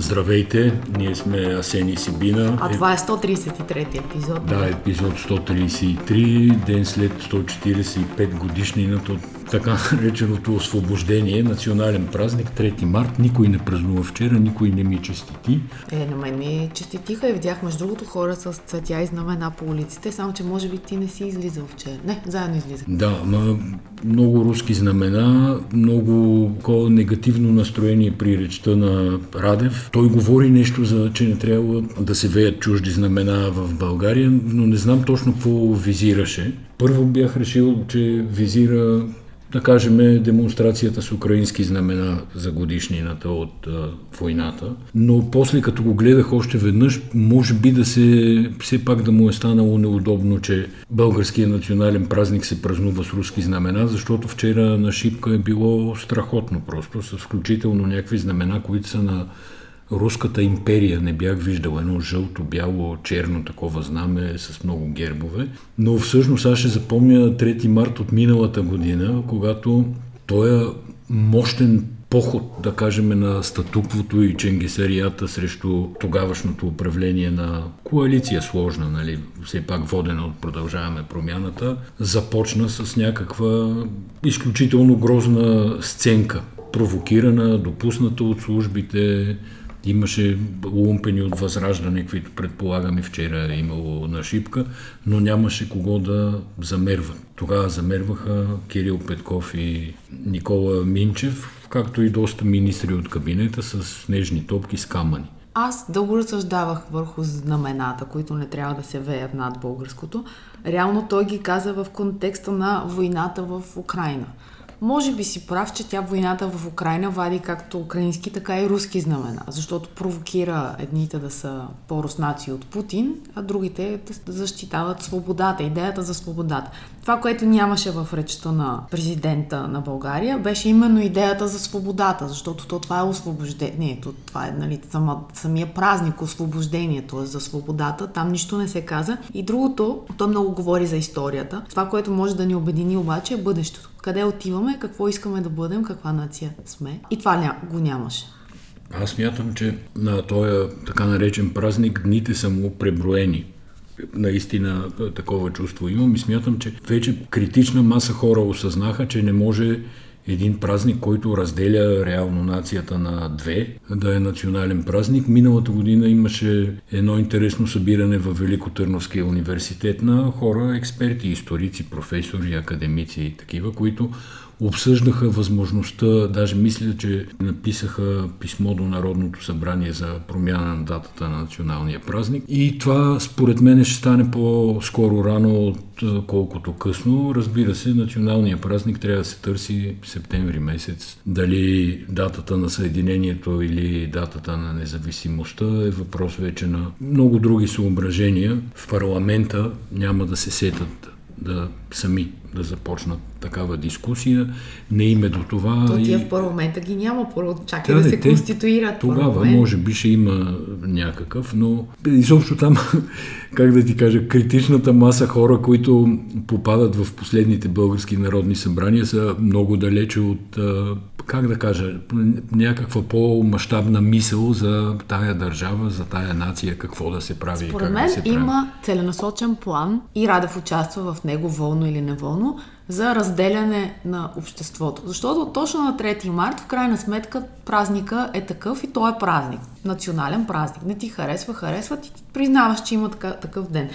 Здравейте, ние сме Асени Сибина. А това е 133 епизод. Да, епизод 133, ден след 145 годишнината от така нареченото освобождение, национален празник, 3 март. Никой не празнува вчера, никой не ми честити. Е, на мен ми честитиха и видях между другото хора с цветя и знамена по улиците, само че може би ти не си излизал вчера. Не, заедно излизах. Да, ма много руски знамена, много негативно настроение при речта на Радев. Той говори нещо за, че не трябва да се веят чужди знамена в България, но не знам точно какво визираше. Първо бях решил, че визира да кажем, демонстрацията с украински знамена за годишнината от а, войната. Но после, като го гледах още веднъж, може би да се, все пак да му е станало неудобно, че българския национален празник се празнува с руски знамена, защото вчера на Шипка е било страхотно просто, с включително някакви знамена, които са на Руската империя не бях виждал едно жълто, бяло, черно такова знаме с много гербове. Но всъщност аз ще запомня 3 март от миналата година, когато той е мощен поход, да кажем, на статуквото и ченгесарията срещу тогавашното управление на коалиция сложна, нали, все пак водена от продължаваме промяната, започна с някаква изключително грозна сценка, провокирана, допусната от службите, Имаше лумпени от възраждане, които предполагам и вчера е имало на шипка, но нямаше кого да замерват. Тогава замерваха Кирил Петков и Никола Минчев, както и доста министри от кабинета с снежни топки с камъни. Аз дълго разсъждавах върху знамената, които не трябва да се веят над българското. Реално той ги каза в контекста на войната в Украина. Може би си прав, че тя войната в Украина вади както украински, така и руски знамена, защото провокира едните да са по-руснаци от Путин, а другите да защитават свободата, идеята за свободата. Това, което нямаше в речта на президента на България, беше именно идеята за свободата, защото то това е освобождението, това е нали, сама, самия празник, освобождението е за свободата, там нищо не се каза. И другото, то много говори за историята. Това, което може да ни обедини обаче е бъдещето къде отиваме, какво искаме да бъдем, каква нация сме. И това ня, го нямаше. Аз мятам, че на този така наречен празник дните са му преброени. Наистина такова чувство имам и смятам, че вече критична маса хора осъзнаха, че не може един празник, който разделя реално нацията на две, да е национален празник. Миналата година имаше едно интересно събиране в Великотърновския университет на хора, експерти, историци, професори, академици и такива, които обсъждаха възможността, даже мисля, че написаха писмо до Народното събрание за промяна на датата на националния празник. И това според мен ще стане по-скоро рано от колкото късно. Разбира се, националния празник трябва да се търси септември месец. Дали датата на съединението или датата на независимостта е въпрос вече на много други съображения. В парламента няма да се сетат да сами да започнат такава дискусия. Не име до това. То тия и... в парламента ги няма, чакай да, да се те, конституират. Тогава парламент. може би ще има някакъв, но изобщо там, как да ти кажа, критичната маса хора, които попадат в последните български народни събрания са много далече от как да кажа, някаква по-масштабна мисъл за тая държава, за тая нация, какво да се прави Според как мен да се прави. има целенасочен план и Радев участва в него волно или неволно за разделяне на обществото. Защото точно на 3 март, в крайна сметка, празника е такъв и той е празник. Национален празник. Не ти харесва, харесва, ти признаваш, че има такъв ден.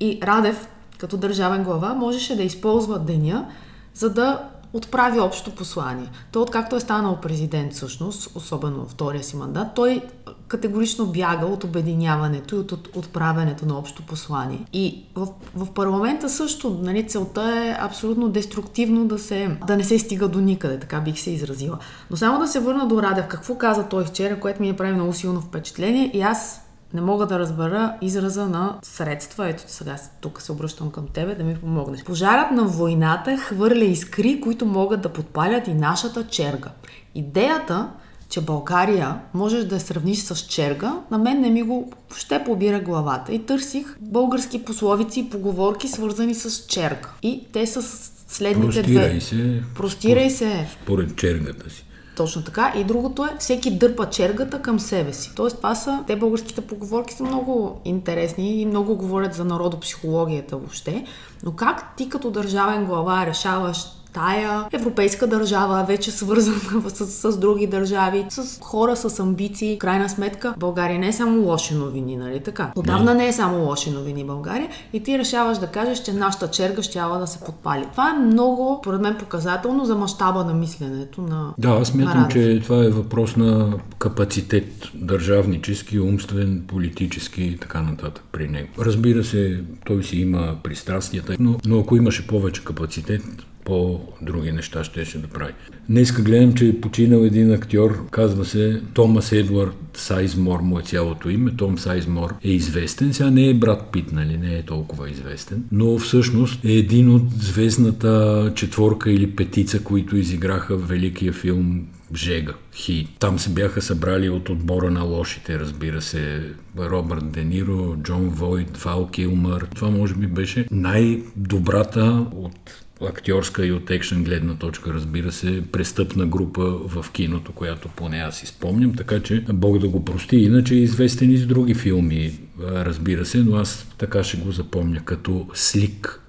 И Радев, като държавен глава, можеше да използва деня, за да отправи общо послание. Той, откакто е станал президент, всъщност, особено във втория си мандат, той категорично бяга от обединяването и от, от отправянето на общо послание. И в, в парламента също нали, целта е абсолютно деструктивно да, се, да не се стига до никъде, така бих се изразила. Но само да се върна до Радев, какво каза той вчера, което ми е прави много силно впечатление и аз не мога да разбера израза на средства. Ето сега тук се обръщам към тебе да ми помогнеш. Пожарът на войната хвърля искри, които могат да подпалят и нашата черга. Идеята, че България можеш да я сравниш с черга, на мен не ми го ще побира главата. И търсих български пословици и поговорки, свързани с черга. И те са следните Простирай две. се. Простирай се. Според чергата си. Точно така. И другото е, всеки дърпа чергата към себе си. Тоест, това са, те българските поговорки са много интересни и много говорят за народопсихологията въобще. Но как ти като държавен глава решаваш тая европейска държава, вече свързана с, с, с други държави, с хора с амбиции. Крайна сметка, България не е само лоши новини, нали така? Отдавна не е само лоши новини България и ти решаваш да кажеш, че нашата черга щяла да се подпали. Това е много, поред мен, показателно за мащаба на мисленето на Да, аз смятам, че това е въпрос на капацитет, държавнически, умствен, политически и така нататък при него. Разбира се, той си има пристрастията, но, но ако имаше повече капацитет, по-други неща щеше да прави. Днеска гледам, че е починал един актьор, казва се Томас Едвард Сайзмор, му е цялото име. Том Сайзмор е известен. Сега не е брат Пит, нали? Не е толкова известен. Но всъщност е един от звездната четворка или петица, които изиграха в великия филм Жега, Хи. Там се бяха събрали от отбора на лошите, разбира се, Робърт Дениро, Джон Войт, Вал Килмър. Това може би беше най-добрата от актьорска и от екшен гледна точка, разбира се, престъпна група в киното, която поне аз си спомням, така че Бог да го прости. Иначе е известен и с други филми, разбира се, но аз така ще го запомня като Слик.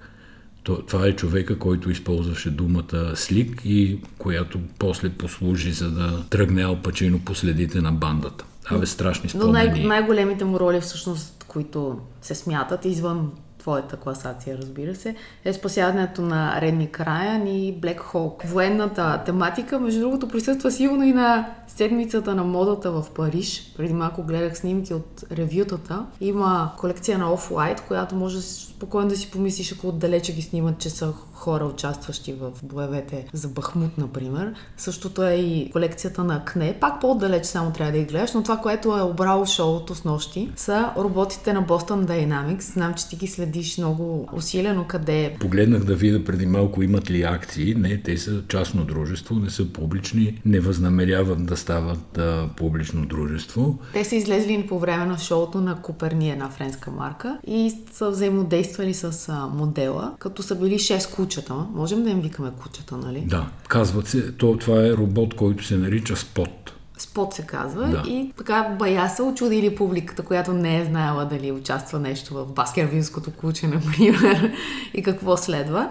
Това е човека, който използваше думата слик и която после послужи за да тръгне Алпачино по следите на бандата. Абе, страшни спомени. Но най- най-големите му роли всъщност, които се смятат извън твоята класация, разбира се, е спасяването на Редни Краян и Блек Холк. Военната тематика, между другото, присъства силно и на седмицата на модата в Париж. Преди малко гледах снимки от ревютата. Има колекция на Off-White, която може спокойно да си помислиш, ако отдалече ги снимат, че са хора, участващи в боевете за Бахмут, например. Същото е и колекцията на Кне. Пак по-отдалеч само трябва да ги гледаш, но това, което е обрало шоуто с нощи, са роботите на Boston Dynamics. Знам, че ти ги следиш много усилено къде е. Погледнах да видя преди малко имат ли акции. Не, те са частно дружество, не са публични, не възнамеряват да стават а, публично дружество. Те са излезли по време на шоуто на Куперни, една френска марка, и са взаимодействали с а, модела, като са били 6 кучета. Можем да им викаме кучета, нали? Да, казват се, то, това е робот, който се нарича Спот. Спот се казва да. и така бая са очудили публиката, която не е знаела дали участва нещо в баскервинското куче, например, и какво следва.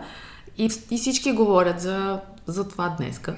И, и всички говорят за, за това днеска.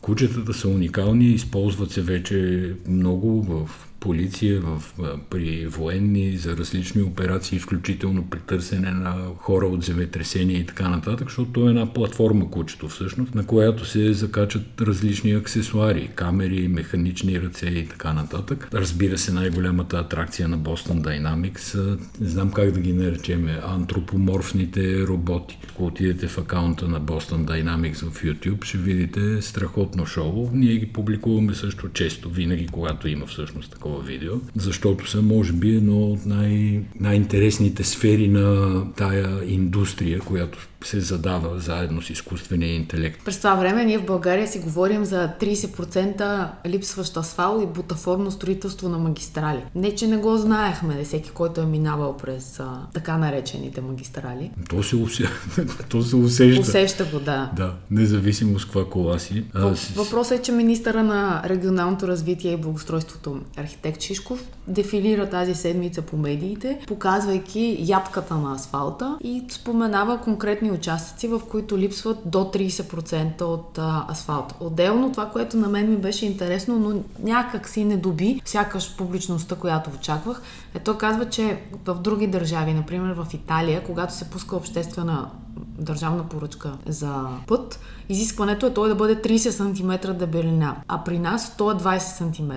Кучетата са уникални, използват се вече много в полиция, в, при военни, за различни операции, включително при търсене на хора от земетресения и така нататък, защото е една платформа кучето всъщност, на която се закачат различни аксесуари, камери, механични ръце и така нататък. Разбира се, най-голямата атракция на Boston Dynamics, не знам как да ги наречем, антропоморфните роботи. Ако отидете в акаунта на Boston Dynamics в YouTube, ще видите страхотно шоу. Ние ги публикуваме също често, винаги когато има всъщност такова такова видео, защото са, може би, едно от най- най-интересните сфери на тая индустрия, която се задава заедно с изкуствения интелект. През това време ние в България си говорим за 30% липсващ асфал и бутафорно строителство на магистрали. Не, че не го знаехме, всеки, който е минавал през а, така наречените магистрали. То се, усе... То се усеща. Усеща го, да. Да, независимо с каква кола си. А, с... Въпросът е, че министъра на регионалното развитие и благоустройството, архитект Шишков, дефилира тази седмица по медиите, показвайки ядката на асфалта и споменава конкретни конкретни участъци, в които липсват до 30% от а, асфалт. Отделно това, което на мен ми беше интересно, но някак си не доби сякаш публичността, която очаквах, е то казва, че в други държави, например в Италия, когато се пуска обществена държавна поръчка за път, изискването е той да бъде 30 см дебелина, а при нас то е 20 см.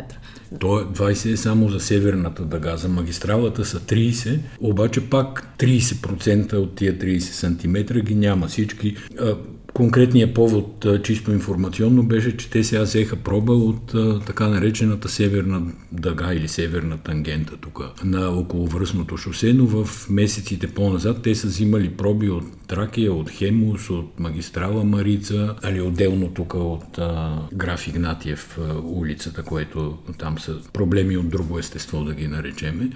То е 20 е само за северната дъга, за магистралата са 30, обаче пак 30% от тия 30 см ги няма. Всички Конкретният повод, чисто информационно, беше, че те сега взеха проба от така наречената северна дъга или северна тангента тук на околовръстното шосе, но в месеците по-назад те са взимали проби от Тракия, от Хемус, от магистрала Марица, али отделно тук от а, граф Игнатиев улицата, което там са проблеми от друго естество да ги наречеме.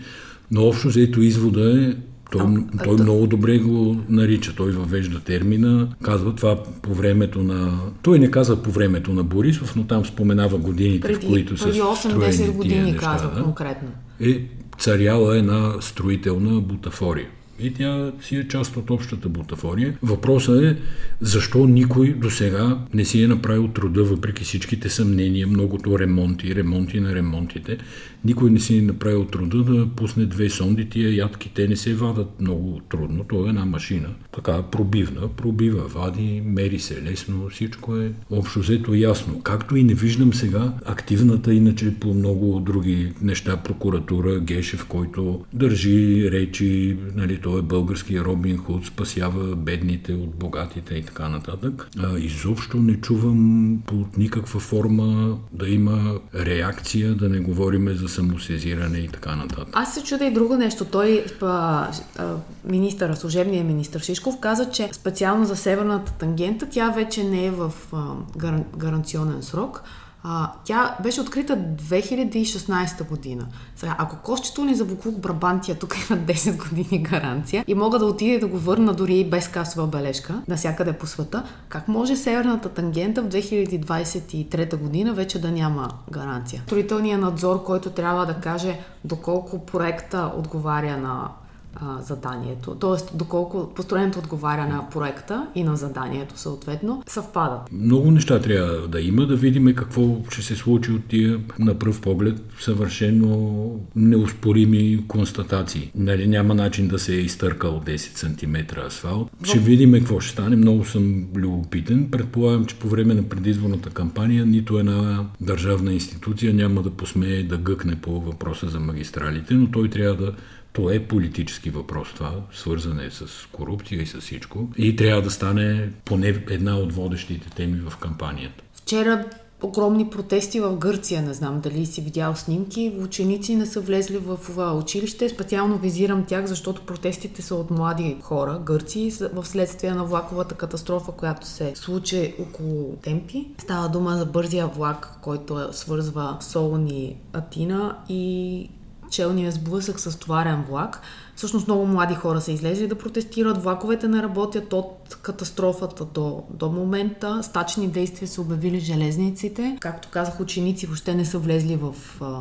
Но общо взето извода е Той, А, той а, много добре го нарича. Той въвежда термина, казва това по времето на... Той не казва по времето на Борисов, но там споменава годините, преди, в които са преди строени 8-10 тия години неща, казва да? конкретно. Е царяла една строителна бутафория. И тя си е част от общата бутафория. Въпросът е защо никой до сега не си е направил труда, въпреки всичките съмнения, многото ремонти, ремонти на ремонтите. Никой не си е направил труда да пусне две сонди, тия ядки, те не се вадат много трудно. То е една машина, така пробивна, пробива, вади, мери се лесно, всичко е общо взето ясно. Както и не виждам сега активната, иначе по много други неща, прокуратура, Гешев, който държи речи, нали, той е български Робин Худ, спасява бедните от богатите и така нататък. А, изобщо не чувам под никаква форма да има реакция, да не говориме за самосезиране и така нататък. Аз се чудя и друго нещо. Той, а, а, министъра, служебният министър Шишков, каза, че специално за Северната тангента тя вече не е в а, гар, гаранционен срок. А, тя беше открита 2016 година. Сега, ако кошчето ни за Буклук Брабантия тук има 10 години гаранция и мога да отида да го върна дори и без касова бележка, навсякъде по света, как може Северната тангента в 2023 година вече да няма гаранция? Строителният надзор, който трябва да каже доколко проекта отговаря на а, заданието, т.е. доколко построението отговаря на проекта и на заданието съответно, съвпадат. Много неща трябва да има, да видим какво ще се случи от тия на пръв поглед съвършено неоспорими констатации. Нали, няма начин да се е изтъркал 10 см асфалт. Ще видим какво ще стане. Много съм любопитен. Предполагам, че по време на предизборната кампания нито една държавна институция няма да посмее да гъкне по въпроса за магистралите, но той трябва да то е политически въпрос това, свързан е с корупция и с всичко. И трябва да стане поне една от водещите теми в кампанията. Вчера огромни протести в Гърция, не знам дали си видял снимки. Ученици не са влезли в училище. Специално визирам тях, защото протестите са от млади хора, гърци, в следствие на влаковата катастрофа, която се случи около Темпи. Става дума за бързия влак, който свързва Солон и Атина и челния сблъсък с товарен влак. Всъщност много млади хора са излезли да протестират, влаковете не работят от катастрофата до, до момента. Стачни действия са обявили железниците. Както казах, ученици въобще не са влезли в а,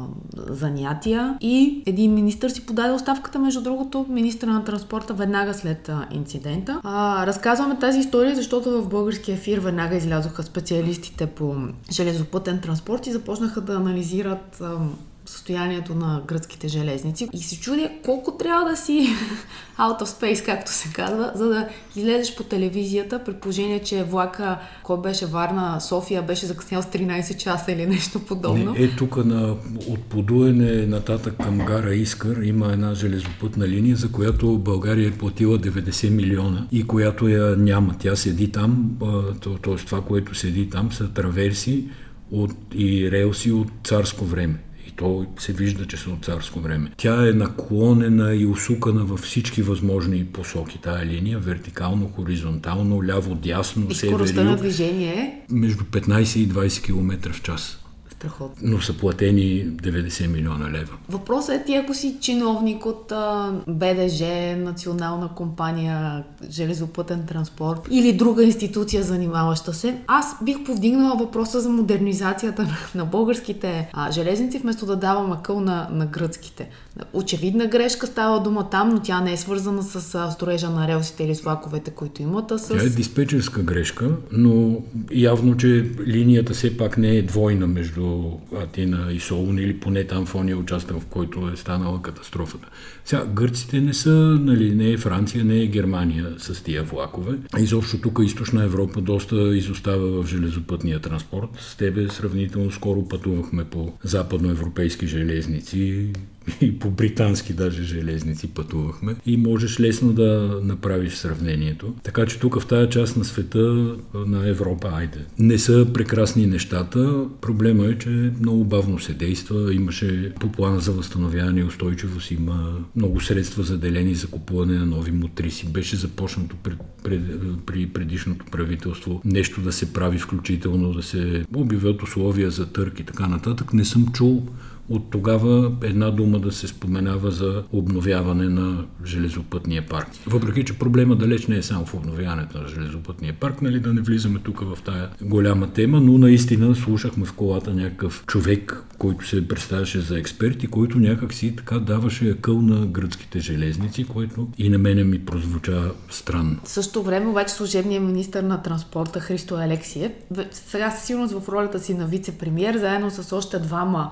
занятия. И един министър си подаде оставката, между другото, министър на транспорта веднага след а, инцидента. А, разказваме тази история, защото в българския ефир веднага излязоха специалистите по железопътен транспорт и започнаха да анализират а, състоянието на гръцките железници. И се чудя колко трябва да си out of space, както се казва, за да излезеш по телевизията, при положение, че влака, кой беше Варна, София, беше закъснял с 13 часа или нещо подобно. Не, е тук на, от Подуене нататък към гара Искър има една железопътна линия, за която България е платила 90 милиона и която я няма. Тя седи там, т.е. това, което седи там са траверси от, и релси от царско време то се вижда, че са от царско време. Тя е наклонена и усукана във всички възможни посоки, тая линия, вертикално, хоризонтално, ляво, дясно, и север, скоростта на движение е? Между 15 и 20 км в час. Страхотно. Но са платени 90 милиона лева. Въпросът е ти, ако си чиновник от а, БДЖ, национална компания, железопътен транспорт или друга институция, занимаваща се, аз бих повдигнала въпроса за модернизацията на, на българските а, железници, вместо да давам акъл на, на гръцките. Очевидна грешка става дума там, но тя не е свързана с а, строежа на релсите или с влаковете, които имат, а с... Тя е диспетчерска грешка, но явно, че линията все пак не е двойна между Атина и Солун или поне там в ония участък, в който е станала катастрофата. Сега, гърците не са, нали, не е Франция, не е Германия с тия влакове. Изобщо тук източна Европа доста изостава в железопътния транспорт. С тебе сравнително скоро пътувахме по западноевропейски железници и по британски даже железници пътувахме и можеш лесно да направиш сравнението. Така че тук в тази част на света на Европа, айде, не са прекрасни нещата. Проблема е, че много бавно се действа. Имаше по плана за възстановяване и устойчивост, има много средства заделени за купуване на нови мотриси. Беше започнато пред, пред, при предишното правителство нещо да се прави, включително да се обявят условия за търк и така нататък. Не съм чул от тогава една дума да се споменава за обновяване на железопътния парк. Въпреки, че проблема далеч не е само в обновяването на железопътния парк, нали, да не влизаме тук в тая голяма тема, но наистина слушахме в колата някакъв човек, който се представяше за експерт и който някак си така даваше къл на гръцките железници, което и на мене ми прозвуча странно. В същото време обаче служебният министр на транспорта Христо Алексиев, сега със сигурност в ролята си на вице-премьер, заедно с още двама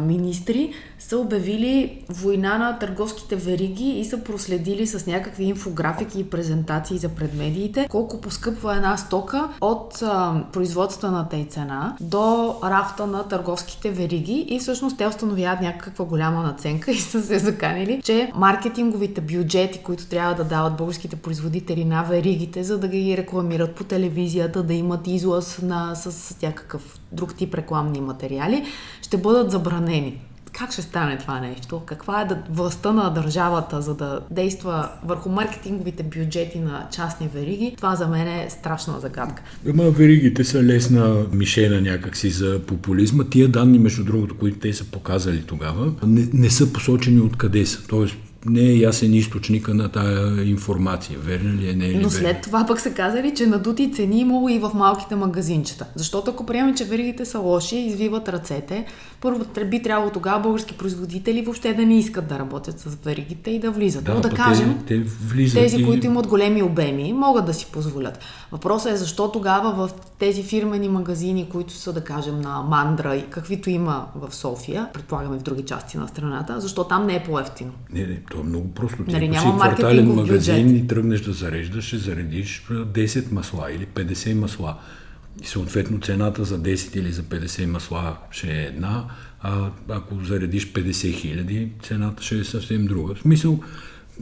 министри са обявили война на търговските вериги и са проследили с някакви инфографики и презентации за предмедиите колко поскъпва една стока от а, производствената и цена до рафта на търговските вериги и всъщност те установяват някаква голяма наценка и са се заканили, че маркетинговите бюджети, които трябва да дават българските производители на веригите, за да ги рекламират по телевизията, да имат излаз на, с някакъв друг тип рекламни материали, ще бъдат забранени. Как ще стане това нещо? Каква е властта на държавата, за да действа върху маркетинговите бюджети на частни вериги? Това за мен е страшна загадка. Ама веригите са лесна мишена някакси за популизма. Тия данни, между другото, които те са показали тогава, не, не са посочени откъде са. Тоест, не е ясен източника на тая информация. Верно ли е? Не е ли Но след верно? това пък се казали, че надути цени имало и в малките магазинчета. Защото ако приемем, че веригите са лоши, извиват ръцете, първо би трябвало тогава български производители въобще да не искат да работят с веригите и да влизат. Да, Но да кажем, те, те влизат тези, и... които имат големи обеми, могат да си позволят. Въпросът е защо тогава в тези фирмени магазини, които са, да кажем, на Мандра и каквито има в София, предполагаме в други части на страната, защо там не е по-ефтино? Не, не, то е много просто. Ти нали, няма квартален магазин бюджет. и тръгнеш да зареждаш, ще заредиш 10 масла или 50 масла. И съответно цената за 10 или за 50 масла ще е една, а ако заредиш 50 хиляди, цената ще е съвсем друга. В смисъл,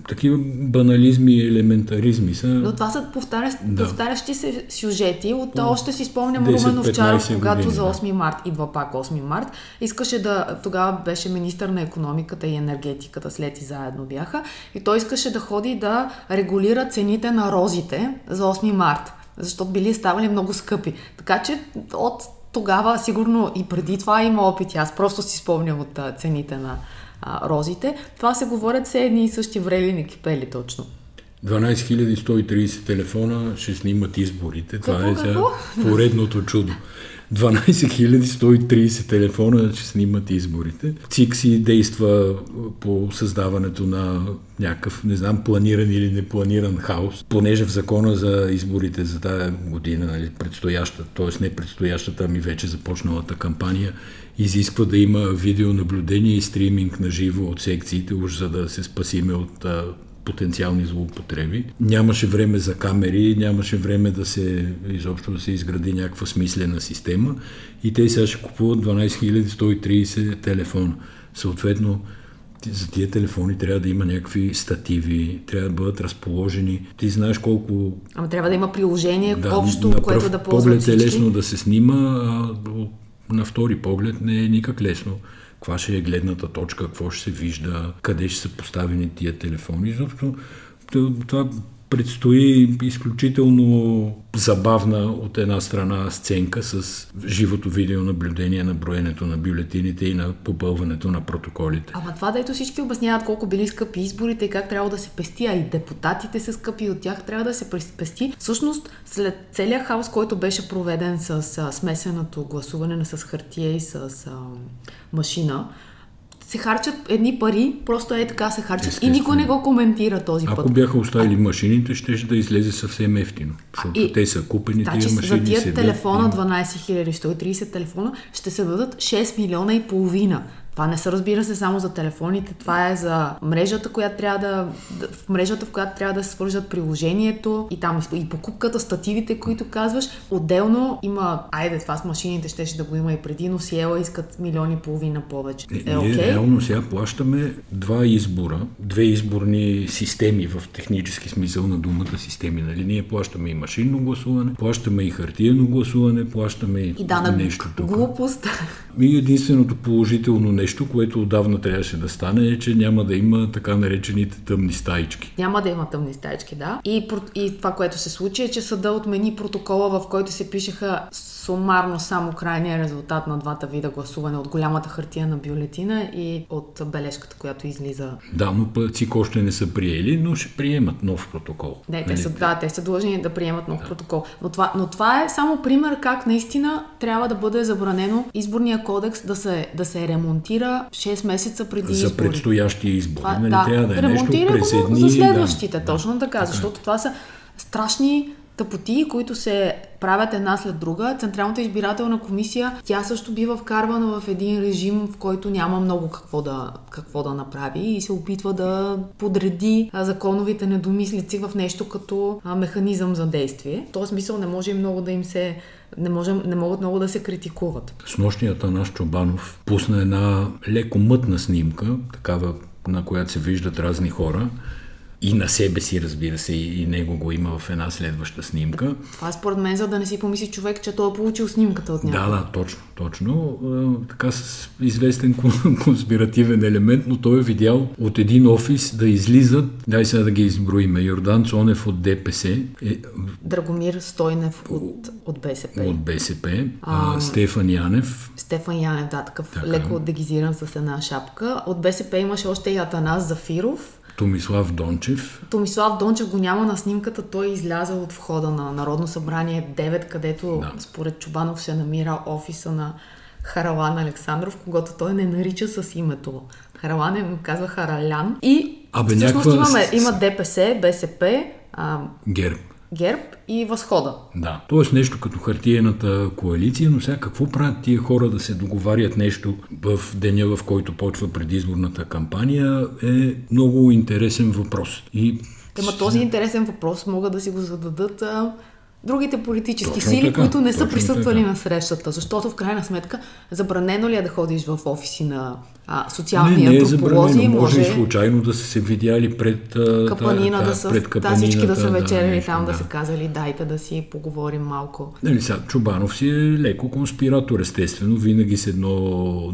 такива банализми и елементаризми са. Но това са повтарящ, да. повтарящи се сюжети. От още си спомням Румен Овчаров, когато години, за 8 март, идва пак 8 март, искаше да, тогава беше министър на економиката и енергетиката, след и заедно бяха, и той искаше да ходи да регулира цените на розите за 8 март, защото били ставали много скъпи. Така че от тогава, сигурно и преди това има опити. Аз просто си спомням от цените на а, розите. Това се говорят все едни и същи врели кипели точно. 12 130 телефона ще снимат изборите. Това какво, е какво? поредното чудо. 12 130 телефона ще снимат изборите. ЦИК си действа по създаването на някакъв, не знам, планиран или непланиран хаос, понеже в закона за изборите за тази година, нали, предстояща, т.е. не предстоящата, ами вече започналата кампания, изисква да има видеонаблюдение и стриминг на живо от секциите, уж за да се спасиме от а, потенциални злоупотреби. Нямаше време за камери, нямаше време да се изобщо да се изгради някаква смислена система и те сега ще купуват 12 130 телефона. Съответно, за тия телефони трябва да има някакви стативи, трябва да бъдат разположени. Ти знаеш колко... Ама трябва да има приложение да, общо, което да ползва поглед е лесно да се снима, а на втори поглед не е никак лесно. Каква ще е гледната точка, какво ще се вижда, къде ще са поставени тия телефони. Защото това предстои изключително забавна от една страна сценка с живото видеонаблюдение на броенето на бюлетините и на попълването на протоколите. Ама това, дето всички обясняват колко били скъпи изборите и как трябва да се пести, а и депутатите са скъпи от тях трябва да се пести. Всъщност, след целият хаос, който беше проведен с а, смесеното гласуване с хартия и с а, машина, се харчат едни пари, просто е така се харчат Естествено. и никой не го коментира този Ако път. Ако бяха оставили машините, ще, ще да излезе съвсем ефтино, защото и, те са купени значи, тия машини. За тия телефона, 12 130 телефона, ще се дадат 6 милиона и половина. Това не са, разбира се, само за телефоните, това е за мрежата, която трябва да, в мрежата, в която трябва да се свържат приложението и там и покупката, стативите, които казваш. Отделно има, айде, това с машините ще, ще да го има и преди, но Сиела искат милиони и половина повече. Е, е, okay? реално сега плащаме два избора, две изборни системи в технически смисъл на думата системи. Нали? Ние плащаме и машинно гласуване, плащаме и хартиено гласуване, плащаме и, и да, нещо тук. глупост. И единственото положително нещо, което отдавна трябваше да стане, е, че няма да има така наречените тъмни стаички. Няма да има тъмни стаички, да. И, и това, което се случи е, че съда отмени протокола, в който се пишеха сумарно само крайния резултат на двата вида гласуване от голямата хартия на бюлетина и от бележката, която излиза. Да, но ЦИК още не са приели, но ще приемат нов протокол. Не, те са, нали? да, те са длъжни да приемат нов да. протокол. Но това, но това е само пример как наистина трябва да бъде забранено изборния кодекс да се, да се ремонтира 6 месеца преди За избори. предстоящи избори. Нали, да, трябва да е ремонтира нещо през едни... за следващите, да, точно така, така, защото това са страшни тъпоти, които се правят една след друга. Централната избирателна комисия, тя също бива вкарвана в един режим, в който няма много какво да, какво да направи и се опитва да подреди законовите недомислици в нещо като механизъм за действие. В този смисъл не може много да им се не, можем, не могат много да се критикуват. С нощният Анаш Чобанов пусна една леко мътна снимка, такава на която се виждат разни хора и на себе си, разбира се, и него го има в една следваща снимка. Това е според мен, за да не си помисли човек, че той е получил снимката от някой. Да, да, точно, точно. Така с известен конспиративен елемент, но той е видял от един офис да излизат, дай сега да ги изброиме, Йордан Цонев от ДПС. Е, Драгомир Стойнев от, от БСП. От БСП. А, Стефан Янев. Стефан Янев, да, такъв така. леко дегизиран с една шапка. От БСП имаше още и Атанас Зафиров Томислав Дончев. Томислав Дончев го няма на снимката. Той е излязъл от входа на Народно събрание 9, където да. според Чубанов се намира офиса на Харалан Александров, когато той не нарича с името. Харалан е, казва Харалян. И Абе, всъщност някаква... имаме, има ДПС, БСП, а... ГЕРБ. ГЕРБ и възхода. Да. Тоест нещо като хартиената коалиция, но сега какво правят тия хора да се договарят нещо в деня, в който почва предизборната кампания, е много интересен въпрос. И Ема този интересен въпрос могат да си го зададат а, другите политически точно сили, така, които не са присъствали така. на срещата. Защото в крайна сметка забранено ли е да ходиш в офиси на а, социални не, не е. Може и случайно да са се видяли пред капанина, да, да, са, пред да, всички да са вечеряли да, там, да, да са казали дайте да си поговорим малко. Нали, сега, Чубанов си е леко конспиратор, естествено, винаги с едно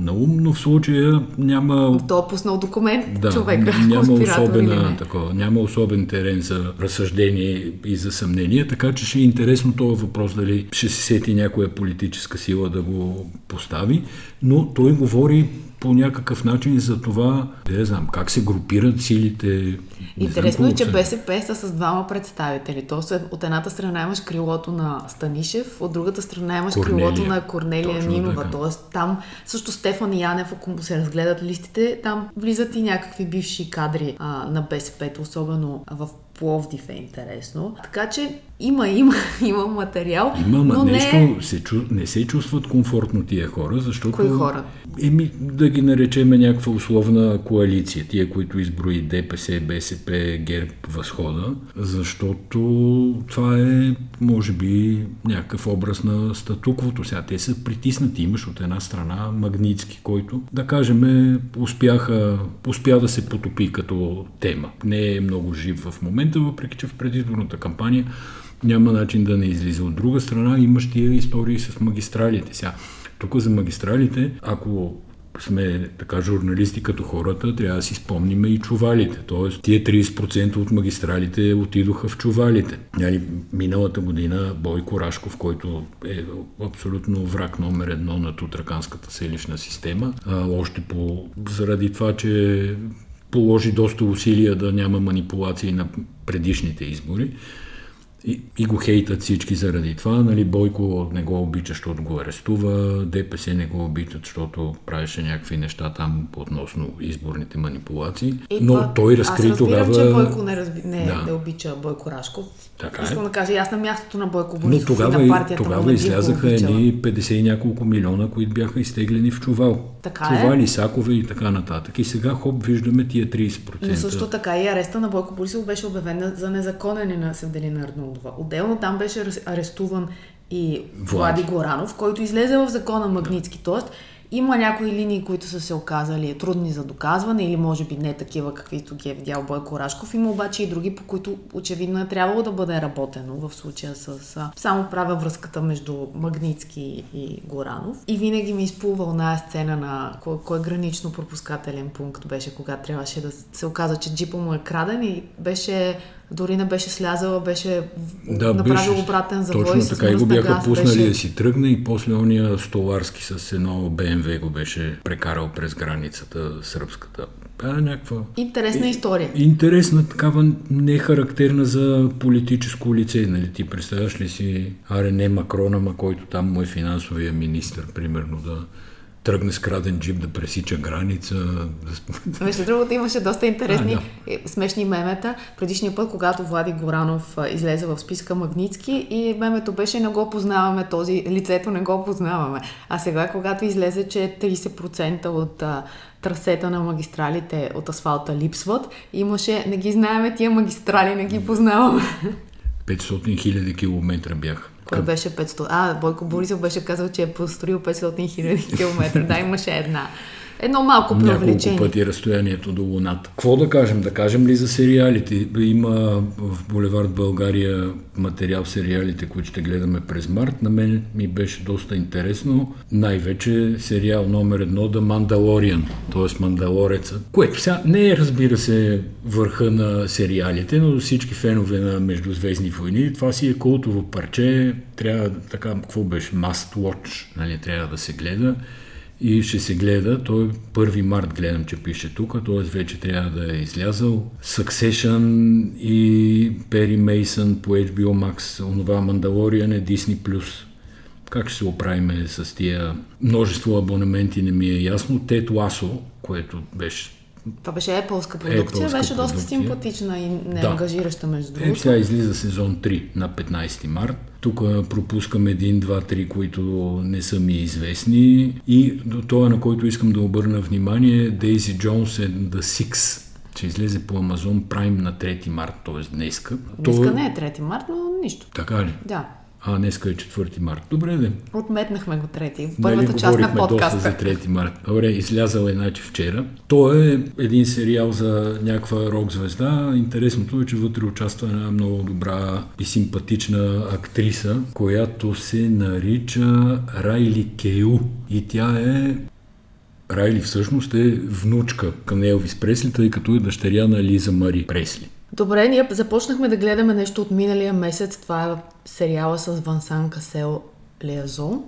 на ум, но в случая няма... То е пуснал документ да, човека, няма особена, такова, няма особен терен за разсъждение и за съмнение, така че ще е интересно този въпрос дали ще се сети някоя политическа сила да го постави, но той говори по някакъв начин за това, не знам, как се групират силите. Интересно е, че БСП са с двама представители. Тоест, от едната страна имаш крилото на Станишев, от другата страна имаш Корнелия. крилото на Корнелия Точно Нимова. Така. Тоест, там също Стефан Янев, ако се разгледат листите, там влизат и някакви бивши кадри а, на БСП, особено в Пловдив е интересно. Така че има, има, има материал. Има, но нещо не... се, не се чувстват комфортно тия хора, защото... Кои хора? Еми, да ги наречеме някаква условна коалиция, тия, които изброи ДПС, БСП, ГЕРБ, Възхода, защото това е, може би, някакъв образ на статуквото. Сега те са притиснати. Имаш от една страна Магницки, който, да кажем, успяха, успя да се потопи като тема. Не е много жив в момента, въпреки че в предизборната кампания няма начин да не излиза. От друга страна имаш тия истории с магистралите. Сега, тук за магистралите, ако сме така журналисти като хората, трябва да си спомниме и чувалите. Тоест, тия 30% от магистралите отидоха в чувалите. Нали, миналата година Бойко Рашков, който е абсолютно враг номер едно на тутраканската селищна система, а, още по, заради това, че положи доста усилия да няма манипулации на предишните избори, и, и го хейтат всички заради това. Нали, Бойко не го обича, защото го арестува, ДПС не го обичат, защото правеше някакви неща там относно изборните манипулации. И Но това, той разкри аз разбирам, тогава... че Бойко не, разби... не, да. не обича Бойко Рашков. Така е. Искам е. да кажа, аз на мястото на Бойко Борисов Но тогава, и на партията тогава излязаха едни 50 и няколко милиона, които бяха изтеглени в чувал. Така Чували, е. сакове и така нататък. И сега хоп, виждаме тия 30%. Но също така и ареста на Бойко Борисов беше обявен за незаконен на Севделина Арнолдова. Отделно там беше арестуван и Влади, Влади Горанов, който излезе в закона Магницки. Тоест, Има някои линии, които са се оказали трудни за доказване или може би не такива, каквито ги е видял Бойко Рашков. Има обаче и други, по които очевидно е трябвало да бъде работено в случая с... Само правя връзката между Магницки и Горанов. И винаги ми изплува оная сцена на кой, кой гранично пропускателен пункт беше, когато трябваше да се оказа, че джипа му е краден и беше дори не беше слязала, беше да, направил беше, обратен завой Точно така и го бяха газ, пуснали беше... да си тръгне и после ония столарски с едно БМВ го беше прекарал през границата сръбската. Е някаква... Интересна история. Интересна, такава не характерна за политическо лице. Нали? Ти представяш ли си Арене Макрона, ма който там му е финансовия министр, примерно, да тръгне с краден джип да пресича граница. Между другото имаше доста интересни, а, да. смешни мемета. Предишния път, когато Влади Горанов излезе в списка Магницки и мемето беше не го познаваме този, лицето не го познаваме. А сега, когато излезе, че 30% от а, трасета на магистралите от асфалта липсват, имаше, не ги знаеме тия магистрали, не ги познаваме. 500 хиляди километра бяха. Кой беше 500? А, Бойко Борисов беше казал, че е построил 500 хиляди километра. Да, имаше една. Едно малко преувеличение. Няколко пъти разстоянието до Луната. Какво да кажем? Да кажем ли за сериалите? Има в Булевард България материал сериалите, които ще гледаме през март. На мен ми беше доста интересно. Най-вече сериал номер едно The Mandalorian, т.е. Мандалореца, което сега не е, разбира се, върха на сериалите, но всички фенове на Междузвездни войни, това си е култово парче, трябва така, какво беше, must watch, нали, трябва да се гледа и ще се гледа. Той 1 март гледам, че пише тук, т.е. вече трябва да е излязъл. Succession и Пери Мейсън по HBO Max, онова Мандалориан е Disney+. Как ще се оправиме с тия множество абонементи, не ми е ясно. Тет Ласо, което беше това беше Apple-ска продукция, Apple-ска беше доста продукция. симпатична и неангажираща да. между другото. Е, сега излиза сезон 3 на 15 март. Тук пропускам един, два, три, които не са ми известни. И до това, на който искам да обърна внимание, Дейзи Джонс е The Six че излезе по Амазон Prime на 3 март, т.е. днеска. Днеска То... не е 3 март, но нищо. Така ли? Да. А, днеска е 4 март. Добре, де. Отметнахме го трети. В нали първата част на подкаста. за 3 март. Добре, излязъл е значи вчера. Той е един сериал за някаква рок звезда. Интересното е, че вътре участва една много добра и симпатична актриса, която се нарича Райли Кейу. И тя е Райли всъщност е внучка към Елвис Пресли, тъй като е дъщеря на Лиза Мари Пресли. Добре, ние започнахме да гледаме нещо от миналия месец. Това е сериала с Вансан Касел Лиазон.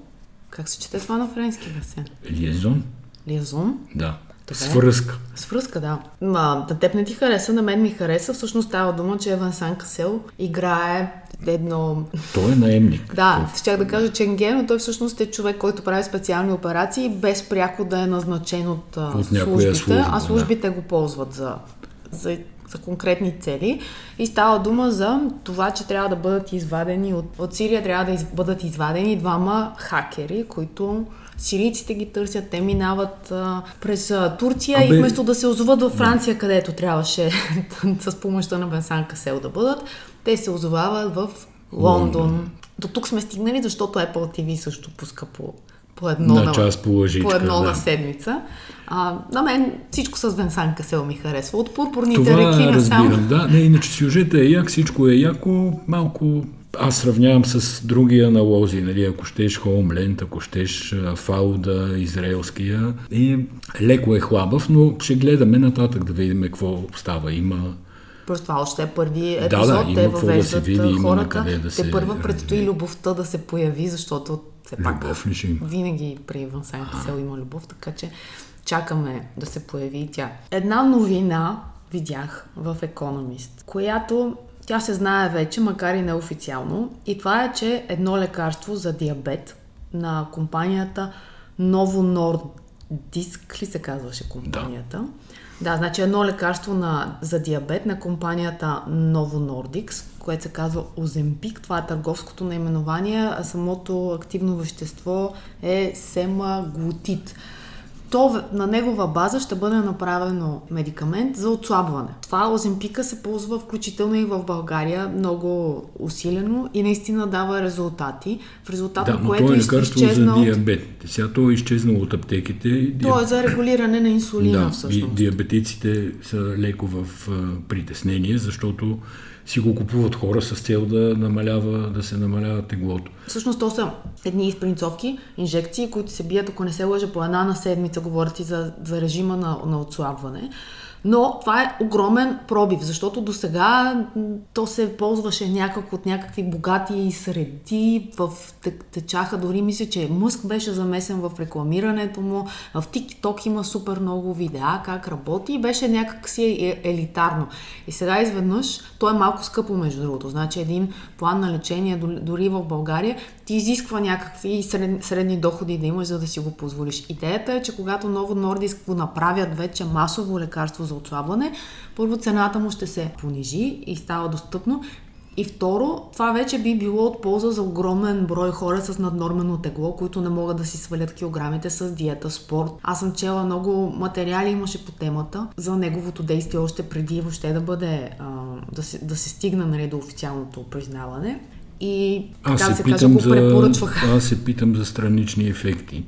Как се чете това на френски, Васен? Лиазон? Лиазон? Да. Добре. Свръзка. Свръзка, да. Ма, да теб не ти хареса, на мен ми хареса. Всъщност става дума, че Вансан Касел играе едно... Той е наемник. Да, щях да кажа Ченге, но той всъщност е човек, който прави специални операции, без пряко да е назначен от, от службите, служба, а службите да. го ползват за, за за конкретни цели. И става дума за това, че трябва да бъдат извадени от, от Сирия, трябва да из, бъдат извадени двама хакери, които сирийците ги търсят, те минават а, през а, Турция Абе... и вместо да се озоват във Франция, където трябваше с помощта на Бенсан Касел да бъдат, те се озовават в Лондон. До тук сме стигнали, защото Apple TV също пуска по по едно на, на час по, лъжичка, по едно да. на седмица. А, на мен всичко с Венсан Касел ми харесва. От пурпурните Това реки насам. разбирам, да. Не, иначе сюжета е як, всичко е яко, малко аз сравнявам с други аналози, нали, ако щеш Хоумленд, ако щеш Фауда, израелския. И леко е хлабав, но ще гледаме нататък да видим какво става. Има Просто това още е първи епизод. Да, да, те въвеждат да види, хората. Да се... Те първа предстои любовта да се появи, защото все пак Любов ли ще има? винаги при Вансайн Касел има любов, така че чакаме да се появи и тя. Една новина видях в Economist, която тя се знае вече, макар и неофициално. И това е, че едно лекарство за диабет на компанията Novo Nordisk ли се казваше компанията? Да. Да, значи едно лекарство на, за диабет на компанията Novo Nordics, което се казва Оземпик. Това е търговското наименование, а самото активно вещество е семаглутид. то на негова база ще бъде направено медикамент за отслабване. Това Оземпика се ползва включително и в България много усилено и наистина дава резултати. В резултат да, на което то е лекарство за диабет. Сега то е изчезнало от аптеките. То е за регулиране на инсулина да, всъщност. Диабетиците са леко в притеснение, защото си го купуват хора с цел да, намалява, да се намалява теглото. Всъщност то са едни изпринцовки, инжекции, които се бият, ако не се лъжа, по една на седмица, говорят и за, за режима на, на отслабване. Но това е огромен пробив, защото до сега то се ползваше някак от някакви богати среди, в течаха дори мисля, че Мъск беше замесен в рекламирането му, в TikTok има супер много видеа как работи и беше някак си е, елитарно. И сега изведнъж, то е малко скъпо между другото, значи един план на лечение дори в България ти изисква някакви средни, средни доходи да имаш, за да си го позволиш. Идеята е, че когато Ново Нордиск го направят вече масово лекарство за отслабване, първо цената му ще се понижи и става достъпно. И второ, това вече би било от полза за огромен брой хора с наднормено тегло, които не могат да си свалят килограмите с диета, спорт. Аз съм чела много материали, имаше по темата за неговото действие още преди въобще да бъде, а, да, се, да се стигне нали, до официалното признаване. И аз така се се питам каже, го за, препоръчваха. Аз се питам за странични ефекти.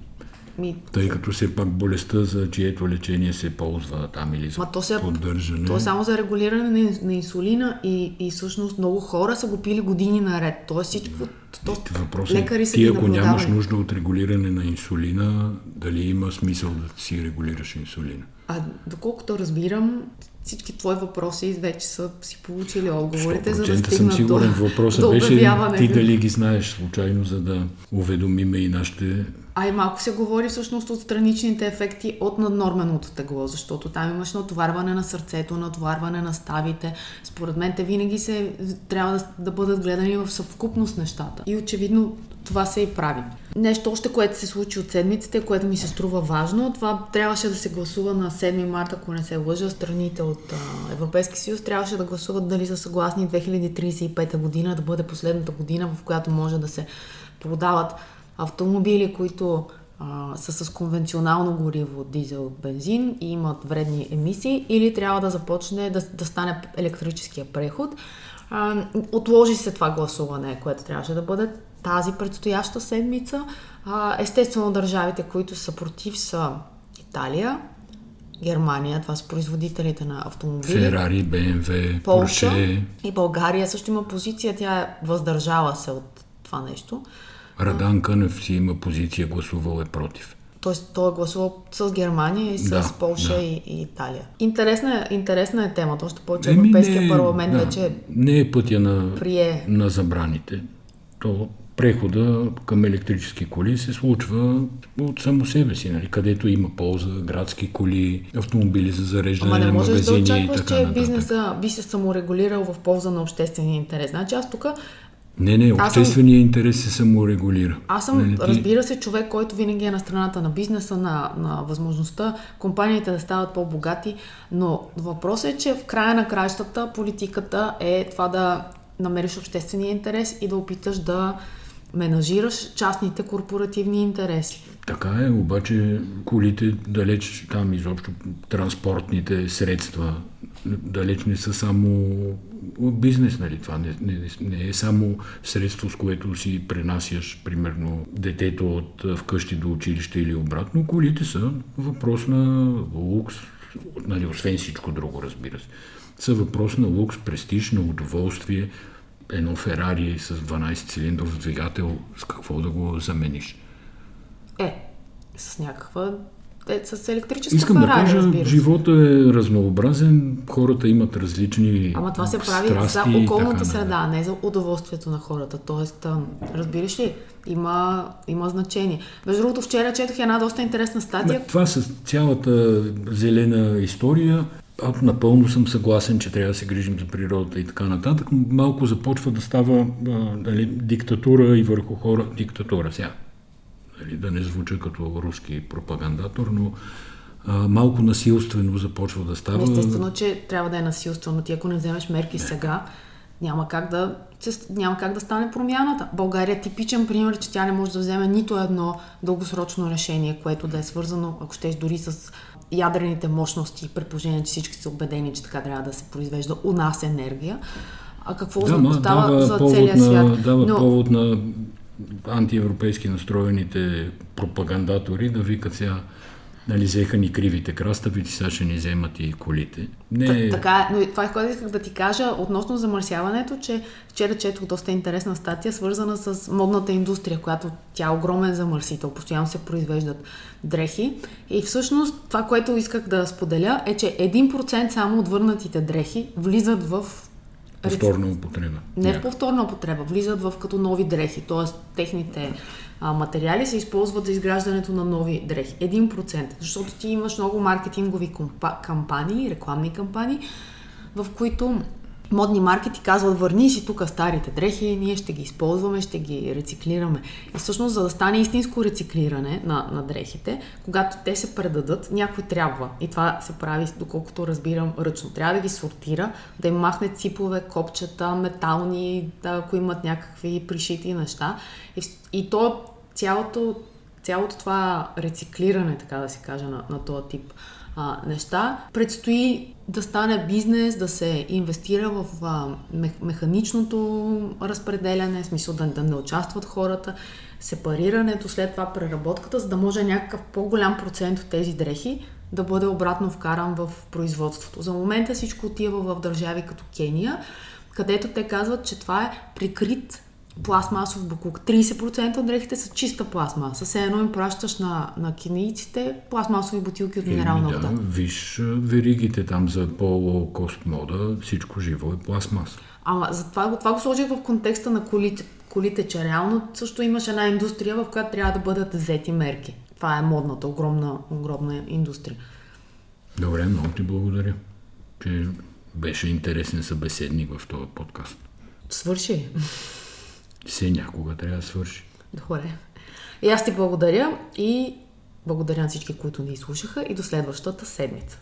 Ми, Тъй като все пак болестта, за чието лечение се ползва там или за Ма то, се, поддържане. то е само за регулиране на, на инсулина и, и всъщност много хора са го пили години наред. Тоест всичко, то, Въпросът лекари е, са ти ако нямаш нужда от регулиране на инсулина, дали има смисъл да си регулираш инсулина? А доколкото разбирам, всички твои въпроси вече са си получили отговорите, за да 100% съм стигнат сигурен. до, Въпросът до беше ти дали ги знаеш случайно, за да уведомиме и нашите... А и малко се говори всъщност от страничните ефекти от наднорменото тегло, защото там имаш натоварване на сърцето, натоварване на ставите. Според мен те винаги се, трябва да, да бъдат гледани в съвкупност нещата. И очевидно това се и прави. Нещо още, което се случи от седмиците, което ми се струва важно, това трябваше да се гласува на 7 марта, ако не се лъжа, страните от а, Европейски съюз трябваше да гласуват дали са съгласни 2035 година да бъде последната година, в която може да се продават автомобили, които а, са с конвенционално гориво, дизел, бензин и имат вредни емисии, или трябва да започне да, да стане електрическия преход. А, отложи се това гласуване, което трябваше да бъде тази предстояща седмица. А, естествено, държавите, които са против са Италия, Германия, това са производителите на автомобили. Ферари, БМВ, Полша Порше, и България също има позиция, тя е въздържала се от това нещо. Радан Кънев си има позиция, гласувал е против. Тоест той е гласувал с Германия и с Да, Полша да. и, и Италия. Интересна, е- интересна е темата, още повече Еми, Европейския не е- парламент да, вече Не е пътя на, прие. на забраните. То прехода към електрически коли се случва от само себе си, нали? където има полза, градски коли, автомобили за зареждане Ама не можеш да магазини и очакваш, така че нататък. бизнеса би се саморегулирал в полза на обществения интерес. Значи аз тук Не, не, Аз съм- интерес се саморегулира. Аз съм, Нали, разбира се, човек, който винаги е на страната на бизнеса, на, на възможността компаниите да стават по-богати, но въпросът е, че в края на краищата политиката е това да намериш обществения интерес и да опиташ да менажираш частните корпоративни интереси. Така е, обаче колите далеч там изобщо транспортните средства далеч не са само бизнес, нали? Това не, не, не е само средство, с което си пренасяш, примерно, детето от вкъщи до училище или обратно. Колите са въпрос на лукс, нали, освен всичко друго, разбира се. Са въпрос на лукс, престиж, на удоволствие. Едно Ферари с 12 цилиндров двигател, с какво да го замениш? Е, с някаква... Е, с електрическа Искам да Ферари, кажа, разбира живота е разнообразен, хората имат различни Ама това се прави страсти за околната среда, не за удоволствието на хората. Тоест, разбираш ли, има, има значение. Между другото, вчера четох една доста интересна статия. Ма, Това с цялата зелена история, аз напълно съм съгласен, че трябва да се грижим за природата и така нататък. но Малко започва да става а, нали, диктатура и върху хора. Диктатура сега. Нали, да не звуча като руски пропагандатор, но а, малко насилствено започва да става. Естествено, че трябва да е насилствено. Ти ако не вземеш мерки сега, няма как да, няма как да стане промяната. България е типичен пример, че тя не може да вземе нито едно дългосрочно решение, което да е свързано, ако щеш, дори с ядрените мощности, при положение, че всички са убедени, че така трябва да се произвежда у нас енергия. А какво да, става за целия свят? Дава Но... повод на антиевропейски настроените пропагандатори да викат сега нали, взеха ни кривите краставици, сега ще ни вземат и колите. Не... така, но това е което исках да ти кажа относно замърсяването, че вчера четох доста интересна статия, свързана с модната индустрия, която тя е огромен замърсител, постоянно се произвеждат дрехи. И всъщност това, което исках да споделя е, че 1% само от върнатите дрехи влизат в Повторна употреба. Не в повторна употреба, влизат в като нови дрехи, т.е. техните а, материали се използват за изграждането на нови дрехи. 1%. Защото ти имаш много маркетингови кампании, рекламни кампании, в които модни марки ти казват, върни си тук старите дрехи, ние ще ги използваме, ще ги рециклираме. И всъщност, за да стане истинско рециклиране на, на дрехите, когато те се предадат, някой трябва. И това се прави, доколкото разбирам, ръчно. Трябва да ги сортира, да им махне ципове, копчета, метални, да, ако имат някакви пришити неща. И, и то цялото, цялото това рециклиране, така да се каже, на, на този тип а, неща. Предстои да стане бизнес, да се инвестира в а, механичното разпределяне, в смисъл да, да не участват хората, сепарирането, след това преработката, за да може някакъв по-голям процент от тези дрехи да бъде обратно вкаран в производството. За момента всичко отива в държави като Кения, където те казват, че това е прикрит пластмасов буклук. 30% от дрехите са чиста пластмаса. Все едно им пращаш на, на кинийците пластмасови бутилки от минерална вода. Да, виж веригите там за по-кост мода, всичко живо е пластмаса. Ама за това, това го сложих в контекста на колите, колите, че реално също имаш една индустрия, в която трябва да бъдат взети мерки. Това е модната, огромна, огромна индустрия. Добре, много ти благодаря, че беше интересен събеседник в този подкаст. Свърши. Все някога трябва да свърши. Добре. И аз ти благодаря и благодаря на всички, които ни слушаха и до следващата седмица.